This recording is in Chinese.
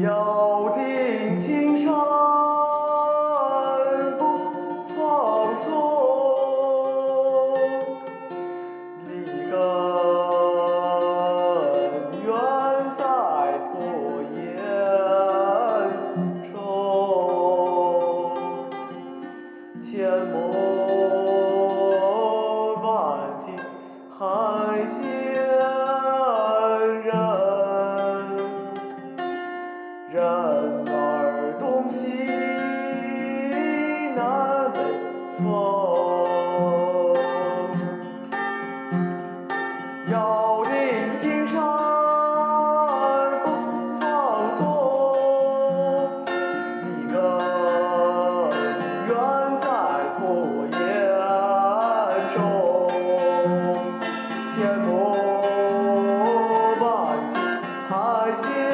要听青山不放松，立根原在破岩中，阡陌再见人。人儿东西南北风再见。